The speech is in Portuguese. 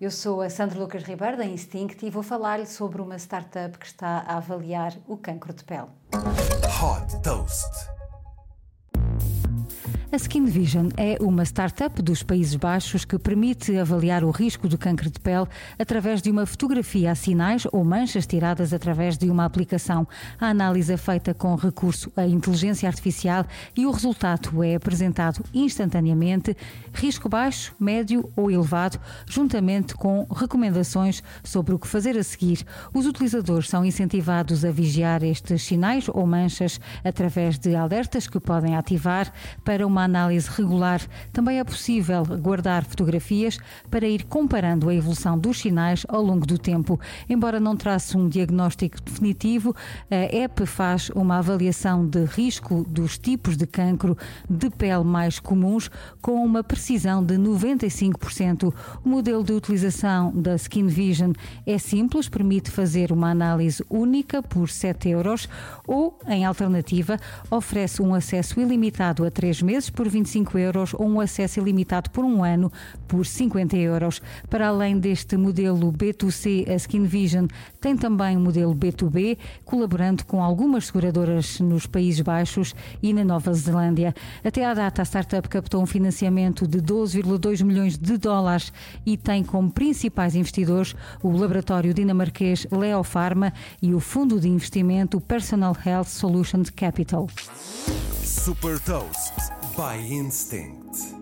Eu sou a Sandra Lucas Ribeiro da Instinct e vou falar-lhe sobre uma startup que está a avaliar o cancro de pele. Hot Toast. A Skin Vision é uma startup dos Países Baixos que permite avaliar o risco do câncer de pele através de uma fotografia a sinais ou manchas tiradas através de uma aplicação. A análise é feita com recurso à inteligência artificial e o resultado é apresentado instantaneamente, risco baixo, médio ou elevado, juntamente com recomendações sobre o que fazer a seguir. Os utilizadores são incentivados a vigiar estes sinais ou manchas através de alertas que podem ativar para uma uma análise regular, também é possível guardar fotografias para ir comparando a evolução dos sinais ao longo do tempo. Embora não trace um diagnóstico definitivo, a app faz uma avaliação de risco dos tipos de cancro de pele mais comuns com uma precisão de 95%. O modelo de utilização da Skin Vision é simples, permite fazer uma análise única por 7 euros ou, em alternativa, oferece um acesso ilimitado a 3 meses meses por 25 euros ou um acesso ilimitado por um ano por 50 euros. Para além deste modelo B2C, a Skin Vision tem também o um modelo B2B, colaborando com algumas seguradoras nos Países Baixos e na Nova Zelândia. Até à data, a startup captou um financiamento de 12,2 milhões de dólares e tem como principais investidores o laboratório dinamarquês Leo Pharma e o fundo de investimento Personal Health Solutions Capital. Super Toast by instinct.